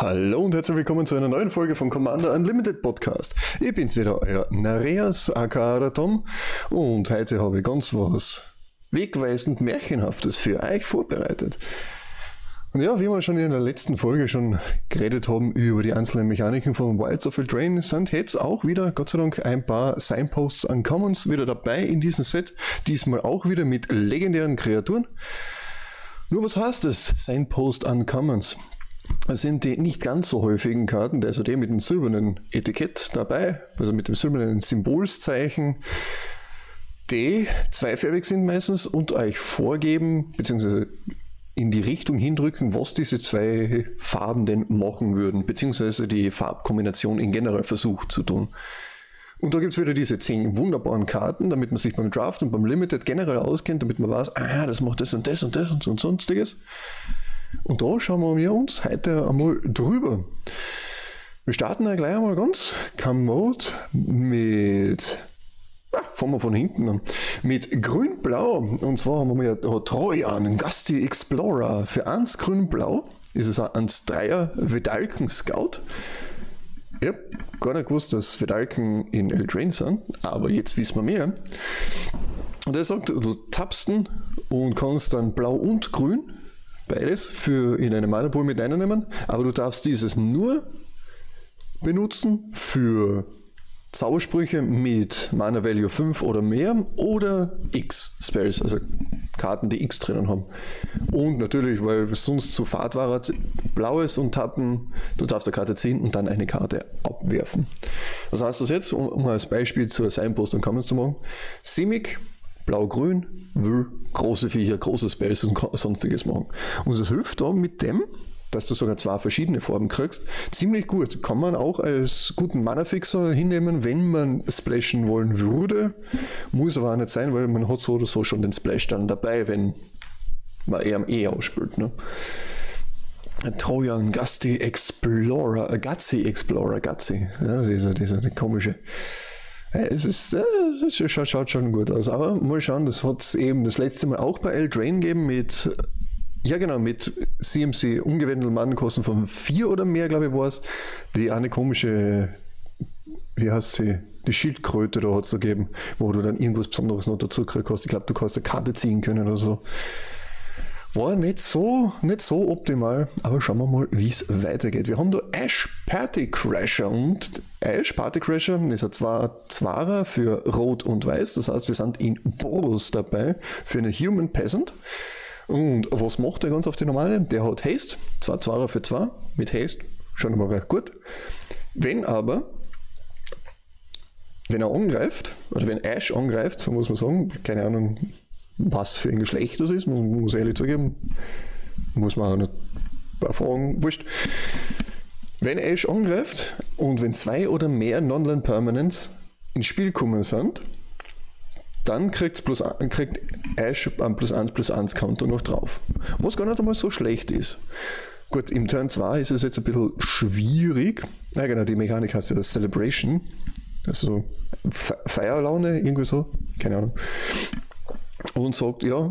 Hallo und herzlich willkommen zu einer neuen Folge vom Commander Unlimited Podcast. Ich bin's wieder, euer Nareas aka Tom und heute habe ich ganz was wegweisend Märchenhaftes für euch vorbereitet. Ja, wie wir schon in der letzten Folge schon geredet haben über die einzelnen Mechaniken von Wilds of Eldraine, sind jetzt auch wieder, Gott sei Dank, ein paar Signposts an Commons wieder dabei in diesem Set. Diesmal auch wieder mit legendären Kreaturen. Nur was heißt es, Signpost an Commons? sind die nicht ganz so häufigen Karten, der SOD mit dem silbernen Etikett dabei, also mit dem silbernen Symbolszeichen, die zweifärbig sind meistens und euch vorgeben, beziehungsweise in die Richtung hindrücken, was diese zwei Farben denn machen würden, beziehungsweise die Farbkombination in generell versucht zu tun. Und da gibt es wieder diese zehn wunderbaren Karten, damit man sich beim Draft und beim Limited generell auskennt, damit man weiß, ah, das macht das und das und das und, und sonstiges. Und da schauen wir uns heute einmal drüber. Wir starten ja gleich einmal ganz kommod mit Ah, fangen wir von hinten an. Mit Grün-Blau. Und zwar haben wir hier Trojan, Gasti Explorer. Für 1 Grün-Blau ist es ein 1-3er Vedalken Scout. Ich habe gar nicht gewusst, dass Vedalken in Eldraine sind, aber jetzt wissen wir mehr. Und er sagt, du tappst ihn und kannst dann blau und grün beides für in eine Mana Pool mit reinnehmen, aber du darfst dieses nur benutzen für Zaubersprüche mit Mana Value 5 oder mehr oder X Spells, also Karten, die X drinnen haben. Und natürlich, weil sonst zu Fahrt war, blaues und tappen, du darfst eine Karte ziehen und dann eine Karte abwerfen. Was heißt das jetzt, um, um als Beispiel zur Signpost und Commons zu machen? Simic Blau-Grün will große Viecher, große Spells und sonstiges machen. Und das hilft da mit dem, dass du sogar zwei verschiedene Farben kriegst, ziemlich gut. Kann man auch als guten Mana-Fixer hinnehmen, wenn man splashen wollen würde. Muss aber auch nicht sein, weil man hat so oder so schon den Splash dann dabei, wenn man eher am E ausspielt. Ne? Trojan Gasti Explorer, Gazzi Explorer, Gazzi, ja, dieser, dieser komische es ist, es schaut, schaut, schon gut aus. Aber mal schauen, das hat es eben das letzte Mal auch bei Eldraine gegeben mit, ja genau, mit CMC umgewandelten Mannenkosten von vier oder mehr, glaube ich, war es. Die eine komische, wie heißt sie? Die Schildkröte da hat es gegeben, wo du dann irgendwas Besonderes noch dazu kriegst. Ich glaube, du kannst eine Karte ziehen können oder so. War nicht so, nicht so optimal, aber schauen wir mal, wie es weitergeht. Wir haben da Ash Party Crasher und Ash Party Crasher ist ein Zwarer für Rot und Weiß. Das heißt, wir sind in Boros dabei für eine Human Peasant. Und was macht er ganz auf die normale? Der hat Haste, zwei Zwarer für zwei, mit Haste, schon mal recht gut. Wenn aber, wenn er angreift, oder wenn Ash angreift, so muss man sagen, keine Ahnung, was für ein Geschlecht das ist, man muss ehrlich zugeben, muss man auch nicht erfahren, wurscht. Wenn Ash angreift und wenn zwei oder mehr Non-Land Permanents ins Spiel kommen sind, dann kriegt's plus, kriegt Ash ein plus 1 plus 1 Counter noch drauf. Was gar nicht einmal so schlecht ist. Gut, im Turn 2 ist es jetzt ein bisschen schwierig. Ja, genau, die Mechanik heißt ja Celebration. Also Feierlaune, irgendwie so. Keine Ahnung und sagt, ja,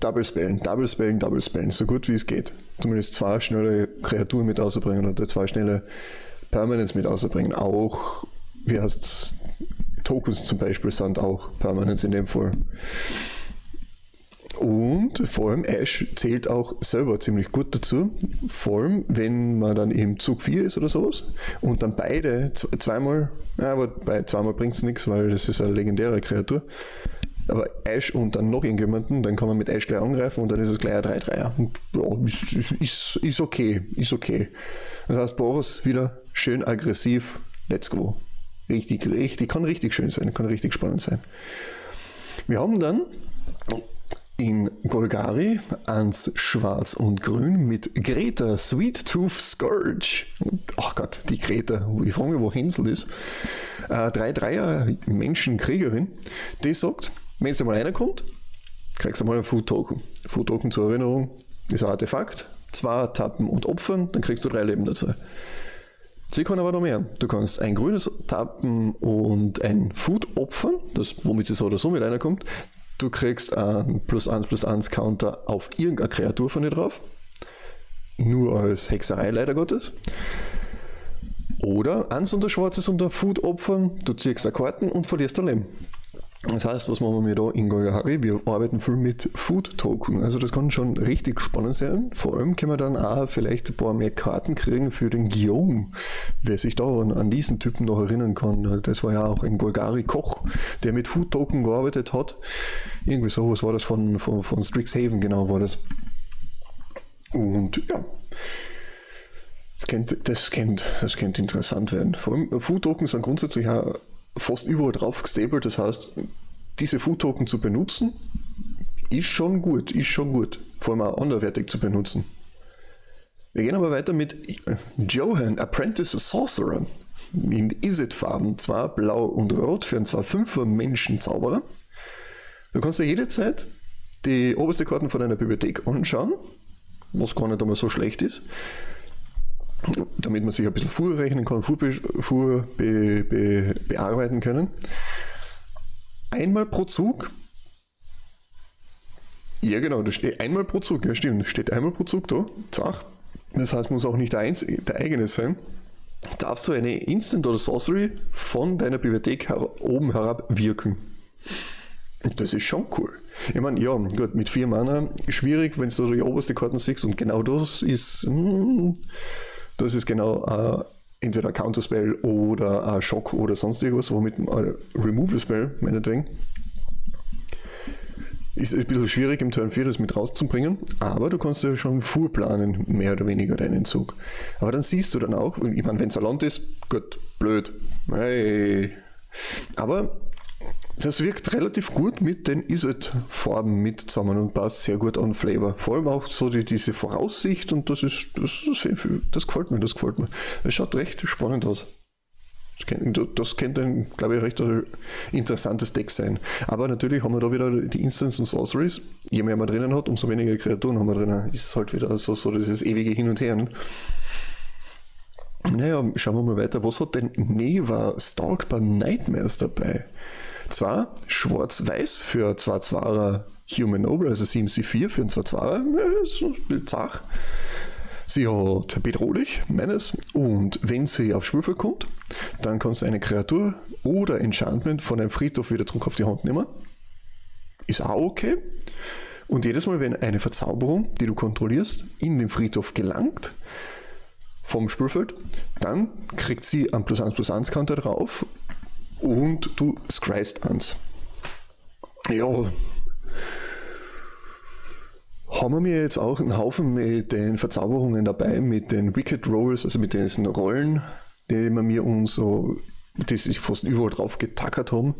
Double Spellen, Double Spellen, Double Spellen, so gut wie es geht. Zumindest zwei schnelle Kreaturen mit auszubringen oder zwei schnelle Permanents mit auszubringen. Auch, wie heißt es, Tokens zum Beispiel sind auch Permanents in dem Fall. Und vor allem Ash zählt auch selber ziemlich gut dazu. Vor allem, wenn man dann im Zug 4 ist oder sowas und dann beide zweimal, aber bei zweimal bringt es nichts, weil das ist eine legendäre Kreatur. Aber Ash und dann noch irgendjemanden, dann kann man mit Ash gleich angreifen und dann ist es gleich ein 3-3er. Ja, ist, ist, ist okay, ist okay. Das heißt, Boris wieder schön aggressiv, let's go. Richtig, richtig, kann richtig schön sein, kann richtig spannend sein. Wir haben dann in Golgari ans Schwarz und Grün mit Greta Sweet Tooth Scourge. Ach Gott, die Greta, ich frage mich, wo Hänsel ist. Äh, 3-3er Menschenkriegerin, die sagt, wenn es einmal reinkommt, kriegst du mal einen Food Token. Food Token zur Erinnerung ist ein Artefakt. Zwei Tappen und Opfern, dann kriegst du drei Leben dazu. Sie kann aber noch mehr. Du kannst ein grünes tappen und ein Food opfern, das, womit sie so oder so mit einer kommt. Du kriegst einen plus 1 plus 1 Counter auf irgendeine Kreatur von dir drauf. Nur als Hexerei leider Gottes. Oder eins unter Schwarzes unter Food opfern, du ziehst da Karten und verlierst dein Leben. Das heißt, was machen wir da in Golgahari? Wir arbeiten viel mit Food Token. Also das kann schon richtig spannend sein. Vor allem können wir dann auch vielleicht ein paar mehr Karten kriegen für den Guillaume. Wer sich da an, an diesen Typen noch erinnern kann, das war ja auch ein Golgari Koch, der mit Food Token gearbeitet hat. Irgendwie sowas war das von, von, von Strixhaven, genau war das. Und ja, das könnte, das könnte, das könnte interessant werden. Vor allem Food Token sind grundsätzlich auch fast überall drauf gestabled. Das heißt, diese Food Token zu benutzen, ist schon gut, ist schon gut. Vor allem auch anderwertig zu benutzen. Wir gehen aber weiter mit Johan, Apprentice Sorcerer. In Iset-Farben, zwar blau und rot für einen 2-5er Menschen-Zauberer. Du kannst dir jederzeit die oberste Karten von deiner Bibliothek anschauen, was gar nicht einmal so schlecht ist damit man sich ein bisschen vorrechnen kann, vor, vor be, be, bearbeiten können. Einmal pro Zug. Ja, genau, das steht einmal pro Zug, ja stimmt, steht einmal pro Zug da, zack. Das heißt, muss auch nicht der, Einz der eigene sein. Darfst du eine Instant oder Sorcery von deiner Bibliothek her oben herab wirken. Und das ist schon cool. Ich meine, ja, gut, mit vier Mana schwierig, wenn du die oberste Karten siehst und genau das ist. Hm, das ist genau äh, entweder ein Counterspell oder ein Schock oder sonst irgendwas, womit ein äh, Removal Spell, meinetwegen. Ist ein bisschen schwierig im Turn 4 das mit rauszubringen, aber du kannst ja schon vorplanen, mehr oder weniger deinen Zug. Aber dann siehst du dann auch, ich meine, wenn es ein ist, gut, blöd. Hey. Aber das wirkt relativ gut mit den Iset-Farben mit zusammen und passt sehr gut an Flavor. Vor allem auch so die, diese Voraussicht und das ist, das, das, das gefällt mir, das gefällt mir. Es schaut recht spannend aus. Das könnte ein, glaube ich, recht interessantes Deck sein. Aber natürlich haben wir da wieder die Instants und Sorceries. Je mehr man drinnen hat, umso weniger Kreaturen haben wir drinnen. Ist halt wieder so, so dieses ewige Hin und Her. Ne? Naja, schauen wir mal weiter. Was hat denn Neva Stalkbar Nightmares dabei? Zwar schwarz-weiß für 2-2er Human Noble, also CMC4 für einen 2-2er, ist ein bisschen zach. Sie hat bedrohlich, meines, und wenn sie auf Schwürfel kommt, dann kannst du eine Kreatur oder Enchantment von einem Friedhof wieder zurück auf die Hand nehmen. Ist auch okay. Und jedes Mal, wenn eine Verzauberung, die du kontrollierst, in den Friedhof gelangt, vom Spielfeld, dann kriegt sie einen plus 1 plus 1 Counter drauf und du scryst ans. Ja, haben wir jetzt auch einen Haufen mit den Verzauberungen dabei, mit den Wicked Rolls, also mit diesen Rollen, die wir mir uns so, die sich fast überall drauf getackert haben.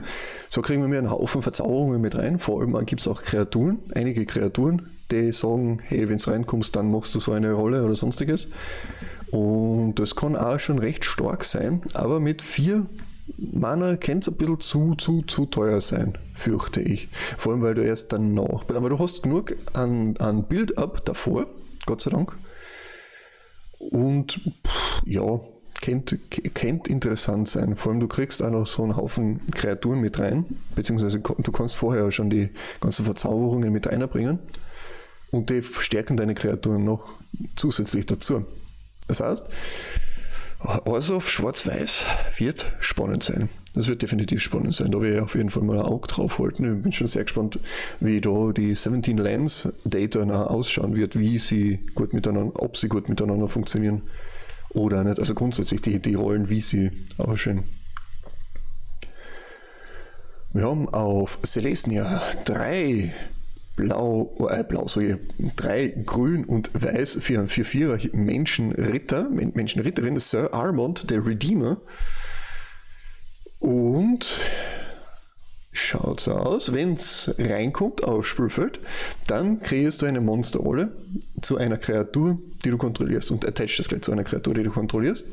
So kriegen wir mir einen Haufen Verzauberungen mit rein. Vor allem gibt es auch Kreaturen, einige Kreaturen, die sagen, hey, wenn du reinkommst, dann machst du so eine Rolle oder sonstiges. Und das kann auch schon recht stark sein, aber mit vier Mana könnte es ein bisschen zu, zu, zu teuer sein, fürchte ich. Vor allem, weil du erst dann noch. Aber du hast genug an, an Build-up davor, Gott sei Dank. Und ja, könnte, könnte interessant sein. Vor allem, du kriegst auch noch so einen Haufen Kreaturen mit rein, beziehungsweise du kannst vorher schon die ganzen Verzauberungen mit einbringen und die stärken deine Kreaturen noch zusätzlich dazu. Das heißt, also auf Schwarz-Weiß wird spannend sein. Das wird definitiv spannend sein. Da werde ich auf jeden Fall mal ein Auge drauf halten. Ich bin schon sehr gespannt, wie da die 17 Lens Data ausschauen wird, wie sie gut miteinander, ob sie gut miteinander funktionieren oder nicht. Also grundsätzlich die, die Rollen, wie sie aussehen. Wir haben auf Celestia drei blau, äh, blau, sorry, drei grün und weiß für einen 4-4er Menschenritter, Menschenritterin, Sir Armand, der Redeemer. Und schaut so aus, wenn es reinkommt auf Spielfeld, dann kreierst du eine Monsterrolle zu einer Kreatur, die du kontrollierst und attachst das gleich zu einer Kreatur, die du kontrollierst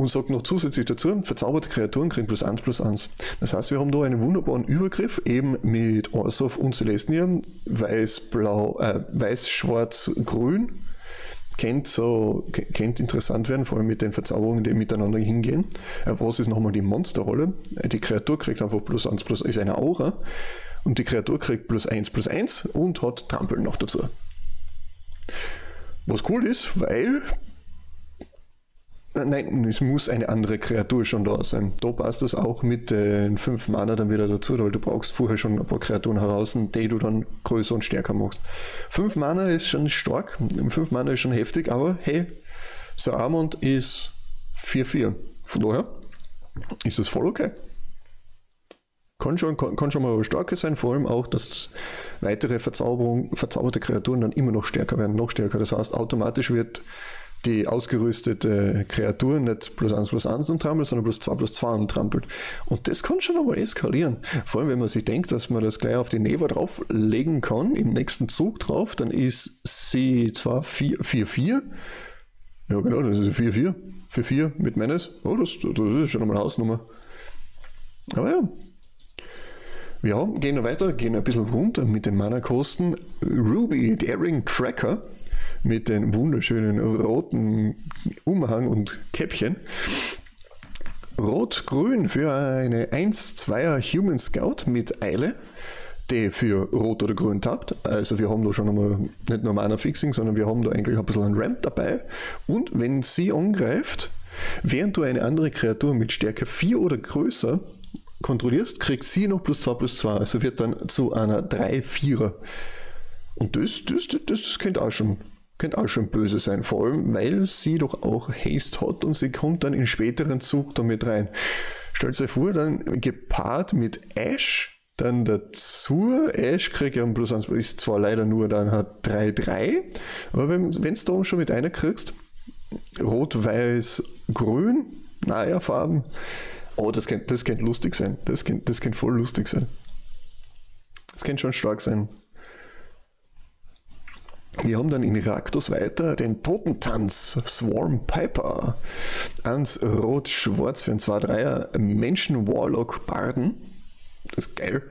und sagt noch zusätzlich dazu, verzauberte Kreaturen kriegen plus 1 plus 1. Das heißt, wir haben da einen wunderbaren Übergriff, eben mit Orsov und Celestia, weiß, blau, äh, weiß, schwarz, grün, Kennt so, kennt interessant werden, vor allem mit den Verzauberungen, die miteinander hingehen. Äh, was ist nochmal die Monsterrolle? Äh, die Kreatur kriegt einfach plus 1 plus, ist eine Aura. Und die Kreatur kriegt plus 1 plus 1 und hat Trampeln noch dazu. Was cool ist, weil Nein, es muss eine andere Kreatur schon da sein. Da passt es auch mit den 5 Mana dann wieder dazu, weil du brauchst vorher schon ein paar Kreaturen heraus, die du dann größer und stärker machst. 5 Mana ist schon stark, 5 Mana ist schon heftig, aber hey, Sir Armand ist 4-4. Von daher ist es voll okay. Kann schon, kann, kann schon mal stark sein, vor allem auch, dass weitere Verzauberung, verzauberte Kreaturen dann immer noch stärker werden, noch stärker. Das heißt, automatisch wird die ausgerüstete Kreatur nicht plus 1 plus 1 trampelt, sondern plus 2 plus 2 trampelt. Und das kann schon einmal eskalieren. Vor allem, wenn man sich denkt, dass man das gleich auf die Neva drauflegen kann, im nächsten Zug drauf, dann ist sie zwar 4-4. Ja, genau, das ist 4-4. 4-4 mit Menace. Oh, das, das ist schon einmal Hausnummer. Aber ja, ja, gehen wir weiter, gehen ein bisschen runter mit den Mana-Kosten. Ruby Daring Tracker mit den wunderschönen roten Umhang und Käppchen. Rot-Grün für eine 1-2er Human Scout mit Eile, die für Rot oder Grün tappt. Also wir haben da schon einmal nicht nur Mana-Fixing, sondern wir haben da eigentlich ein bisschen ein Ramp dabei. Und wenn sie angreift, während du eine andere Kreatur mit Stärke 4 oder größer kontrollierst, kriegt sie noch plus 2 plus 2. Also wird dann zu einer 3-4er. Und das, das, das, das könnte auch schon könnte auch schon böse sein, vor allem weil sie doch auch Haste hat und sie kommt dann in späteren Zug damit rein. Stellt euch vor, dann gepaart mit Ash, dann dazu, Ash kriegt ja ein plus 1, ist zwar leider nur dann hat 3-3, aber wenn du da schon mit einer kriegst, rot, weiß, grün, naja, Farben, oh, das könnte das lustig sein. Das könnte, das voll lustig sein. Das könnte schon stark sein. Wir haben dann in Raktos weiter den Totentanz Swarm Piper. Ans Rot-Schwarz für ein 2-3er Menschen-Warlock-Barden. Das ist geil.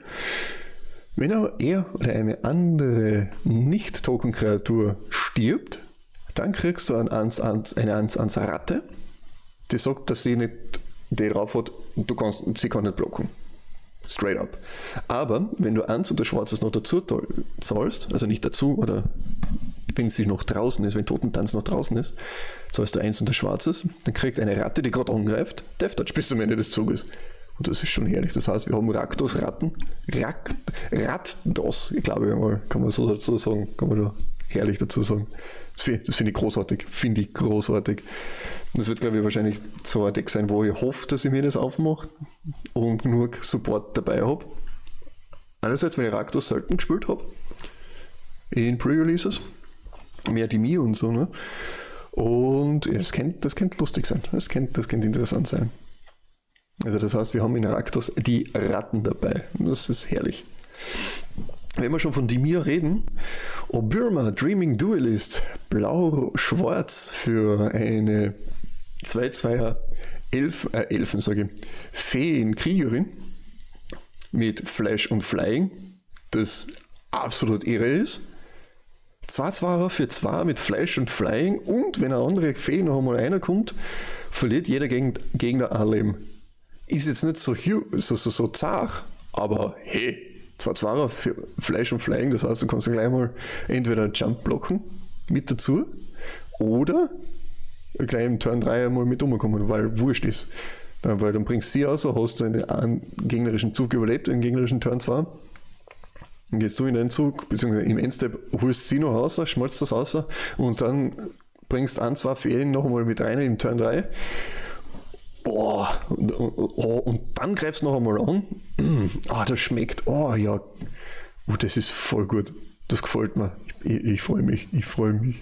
Wenn aber er oder eine andere Nicht-Token-Kreatur stirbt, dann kriegst du ein 1, 1, eine 1-1 Ratte, die sagt, dass sie nicht die drauf hat du kannst, sie kann nicht blocken. Straight up. Aber wenn du eins oder Schwarzes noch dazu zahlst, also nicht dazu, oder wenn sie noch draußen ist, wenn Totentanz noch draußen ist, zahlst du eins und Schwarzes, dann kriegt eine Ratte, die gerade angreift, Death Touch bis zum Ende des Zuges. Und das ist schon herrlich. Das heißt, wir haben Raktos Ratten, Rak, Ratdos, ich glaube mal, kann man so dazu sagen, kann man da herrlich dazu sagen. Das finde find ich großartig, finde ich großartig. Das wird, glaube ich, wahrscheinlich so ein Deck sein, wo ich hoffe, dass ich mir das aufmache und nur Support dabei habe. Einerseits, wenn ich Raktos selten gespielt habe, in Pre-Releases, mehr die Mii und so, ne? Und ja, das könnte das kennt lustig sein, das könnte das kennt interessant sein. Also das heißt, wir haben in Raktos die Ratten dabei. Das ist herrlich. Wenn wir schon von Dimir reden, Obirma Dreaming Duelist, blau-schwarz für eine 2-2er Elf, äh, Elfen, sage Feenkriegerin mit Flash und Flying, das absolut irre ist. Zwei Zwarer für zwei mit Flash und Flying und wenn eine andere Fee noch einmal einer kommt, verliert jeder Gegner ein Leben. Ist jetzt nicht so, so, so, so zart, aber hey, zwei Zwarer für Flash und Flying, das heißt, du kannst gleich mal entweder Jump blocken mit dazu oder gleich im Turn 3 einmal mit umkommen, weil wurscht ist. Dann, weil dann bringst du sie aus, hast du einen gegnerischen Zug überlebt, einen gegnerischen Turn 2. Dann gehst du in den Zug, beziehungsweise im Endstep holst sie noch raus, schmalzt das raus und dann bringst ein, zwei Fehlen einmal mit rein im Turn 3. Boah, oh, und dann greifst du noch einmal an. Ah, das schmeckt. Oh ja, oh, das ist voll gut. Das gefällt mir. Ich, ich, freue mich. Ich freue mich.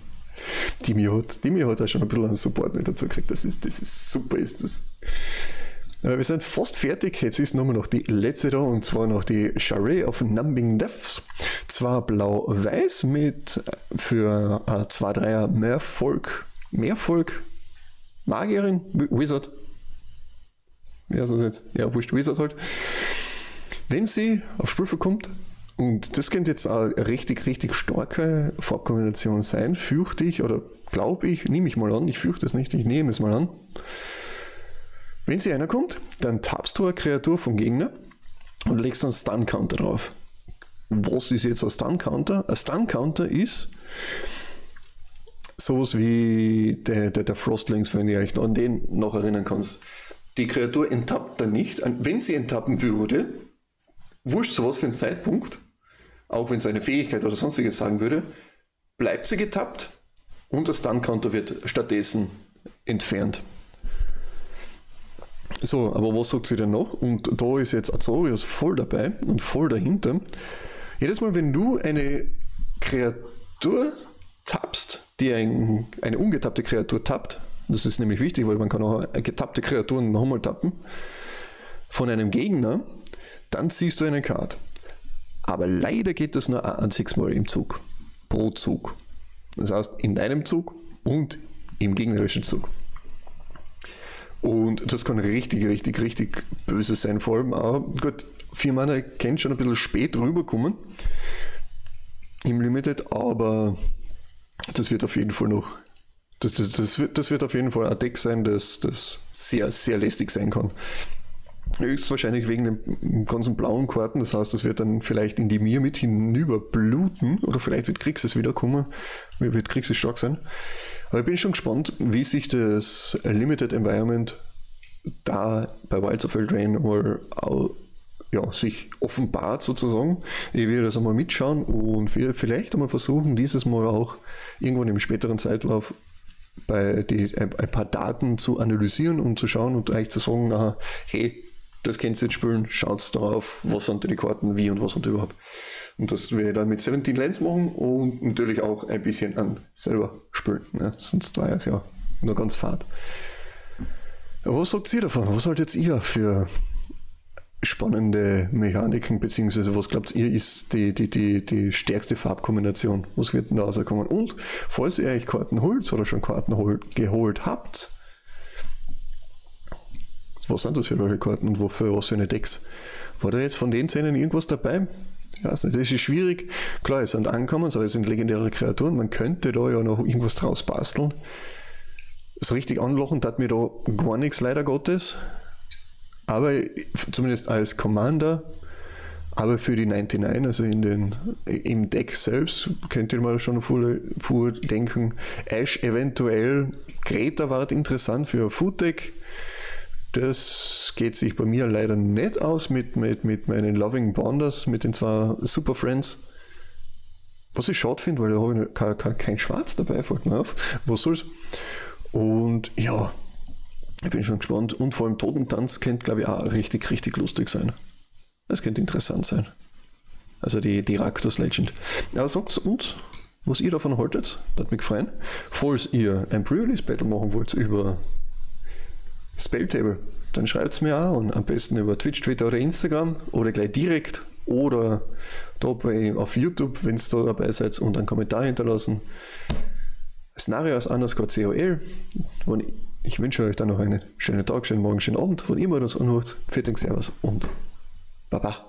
Die mir hat, die hat auch schon ein bisschen einen Support mit dazu gekriegt. Das ist, das ist super, ist das. Wir sind fast fertig. Jetzt ist nur noch die letzte da und zwar noch die Charade of Numbing Deaths. Zwar blau-weiß mit für äh, 2-3er Mehrvolk, Mehrvolk, Magierin, Wizard. Ja, so jetzt. Ja, wurscht, Wizard halt. Wenn sie auf Sprüche kommt, Und das könnte jetzt eine richtig, richtig starke Farbkombination sein, fürchte ich, oder glaube ich, nehme ich mal an, ich fürchte es nicht, ich nehme es mal an. Wenn sie einer kommt, dann tappst du eine Kreatur vom Gegner und legst einen Stun-Counter drauf. Was ist jetzt ein Stun-Counter? Ein Stun-Counter ist sowas wie der, der, der Frostlings, wenn ihr euch an den noch erinnern kannst. Die Kreatur enttappt dann nicht. Wenn sie enttappen würde, wurscht sowas für einen Zeitpunkt, auch wenn es eine Fähigkeit oder sonstiges sagen würde, bleibt sie getappt und das Stun-Counter wird stattdessen entfernt. So, aber was sagt sie denn noch? Und da ist jetzt Azorius voll dabei und voll dahinter. Jedes Mal, wenn du eine Kreatur tappst, die ein, eine ungetappte Kreatur tappt, das ist nämlich wichtig, weil man kann auch getappte Kreaturen nochmal tappen, von einem Gegner, dann ziehst du eine Karte. Aber leider geht das nur ein einziges Mal im Zug. Pro Zug. Das heißt, in deinem Zug und im gegnerischen Zug. Und das kann richtig, richtig, richtig böse sein. Vor allem auch, gut, vier Mana kennt schon ein bisschen spät rüberkommen im Limited, aber das wird auf jeden Fall noch, das, das, das, wird, das wird auf jeden Fall ein Deck sein, das, das sehr, sehr lästig sein kann. Höchstwahrscheinlich wegen den ganzen blauen Karten, das heißt, das wird dann vielleicht in die Mir mit hinüber bluten oder vielleicht wird Kriegs es wiederkommen, wird Kriegs stark sein. Aber ich bin schon gespannt, wie sich das Limited Environment da bei Wilds of Eldraine mal ja, sich offenbart sozusagen. Ich werde das einmal mitschauen und vielleicht einmal versuchen, dieses Mal auch irgendwann im späteren Zeitlauf bei die, ein, paar Daten zu analysieren und zu schauen und eigentlich zu sagen, na, hey, das könnt ihr jetzt spielen, schaut darauf, was sind die Karten, wie und was und überhaupt. Und das werde ich dann mit 17 Lens machen und natürlich auch ein bisschen an selber spielen. Ne? Sonst war es ja nur ganz fad. Was sagt ihr davon? Was haltet ihr für spannende Mechaniken, beziehungsweise was glaubt ihr, ist die, die, die, die stärkste Farbkombination? Was wird denn da rauskommen? Und falls ihr euch Karten holt oder schon Karten holt, geholt habt, was sind das für welche Karten und wofür, was für eine Decks? War da jetzt von den Szenen irgendwas dabei? Ich weiß nicht, das ist schwierig. Klar, es sind Ankommen, aber es sind legendäre Kreaturen. Man könnte da ja noch irgendwas draus basteln. So richtig anlochen hat mir da gar nichts, leider Gottes. Aber zumindest als Commander, aber für die 99, also in den, im Deck selbst, könnt ihr mal schon vordenken, Ash eventuell, Greta war interessant für ein Food Deck. Das geht sich bei mir leider nicht aus mit, mit, mit meinen Loving Bonders, mit den zwei Super Friends. Was ich schade finde, weil da habe ich kein, kein, kein Schwarz dabei, fällt mir auf. Was soll's? Und ja, ich bin schon gespannt. Und vor allem Totentanz könnte, glaube ich, auch richtig, richtig lustig sein. Das könnte interessant sein. Also die, die Raktos Legend. Ja, sagt uns, was ihr davon haltet. Das hat mich gefreut. Falls ihr ein Pre-Release-Battle machen wollt über Spelltable, dann schreibt es mir auch und am besten über Twitch, Twitter oder Instagram oder gleich direkt oder da bei, auf YouTube, wenn ihr da dabei seid und einen Kommentar hinterlassen. Szenarios underscore COL. Ich wünsche euch dann noch einen schönen Tag, schönen Morgen, schönen Abend, wann immer das anhört. Vielen Servus und Baba.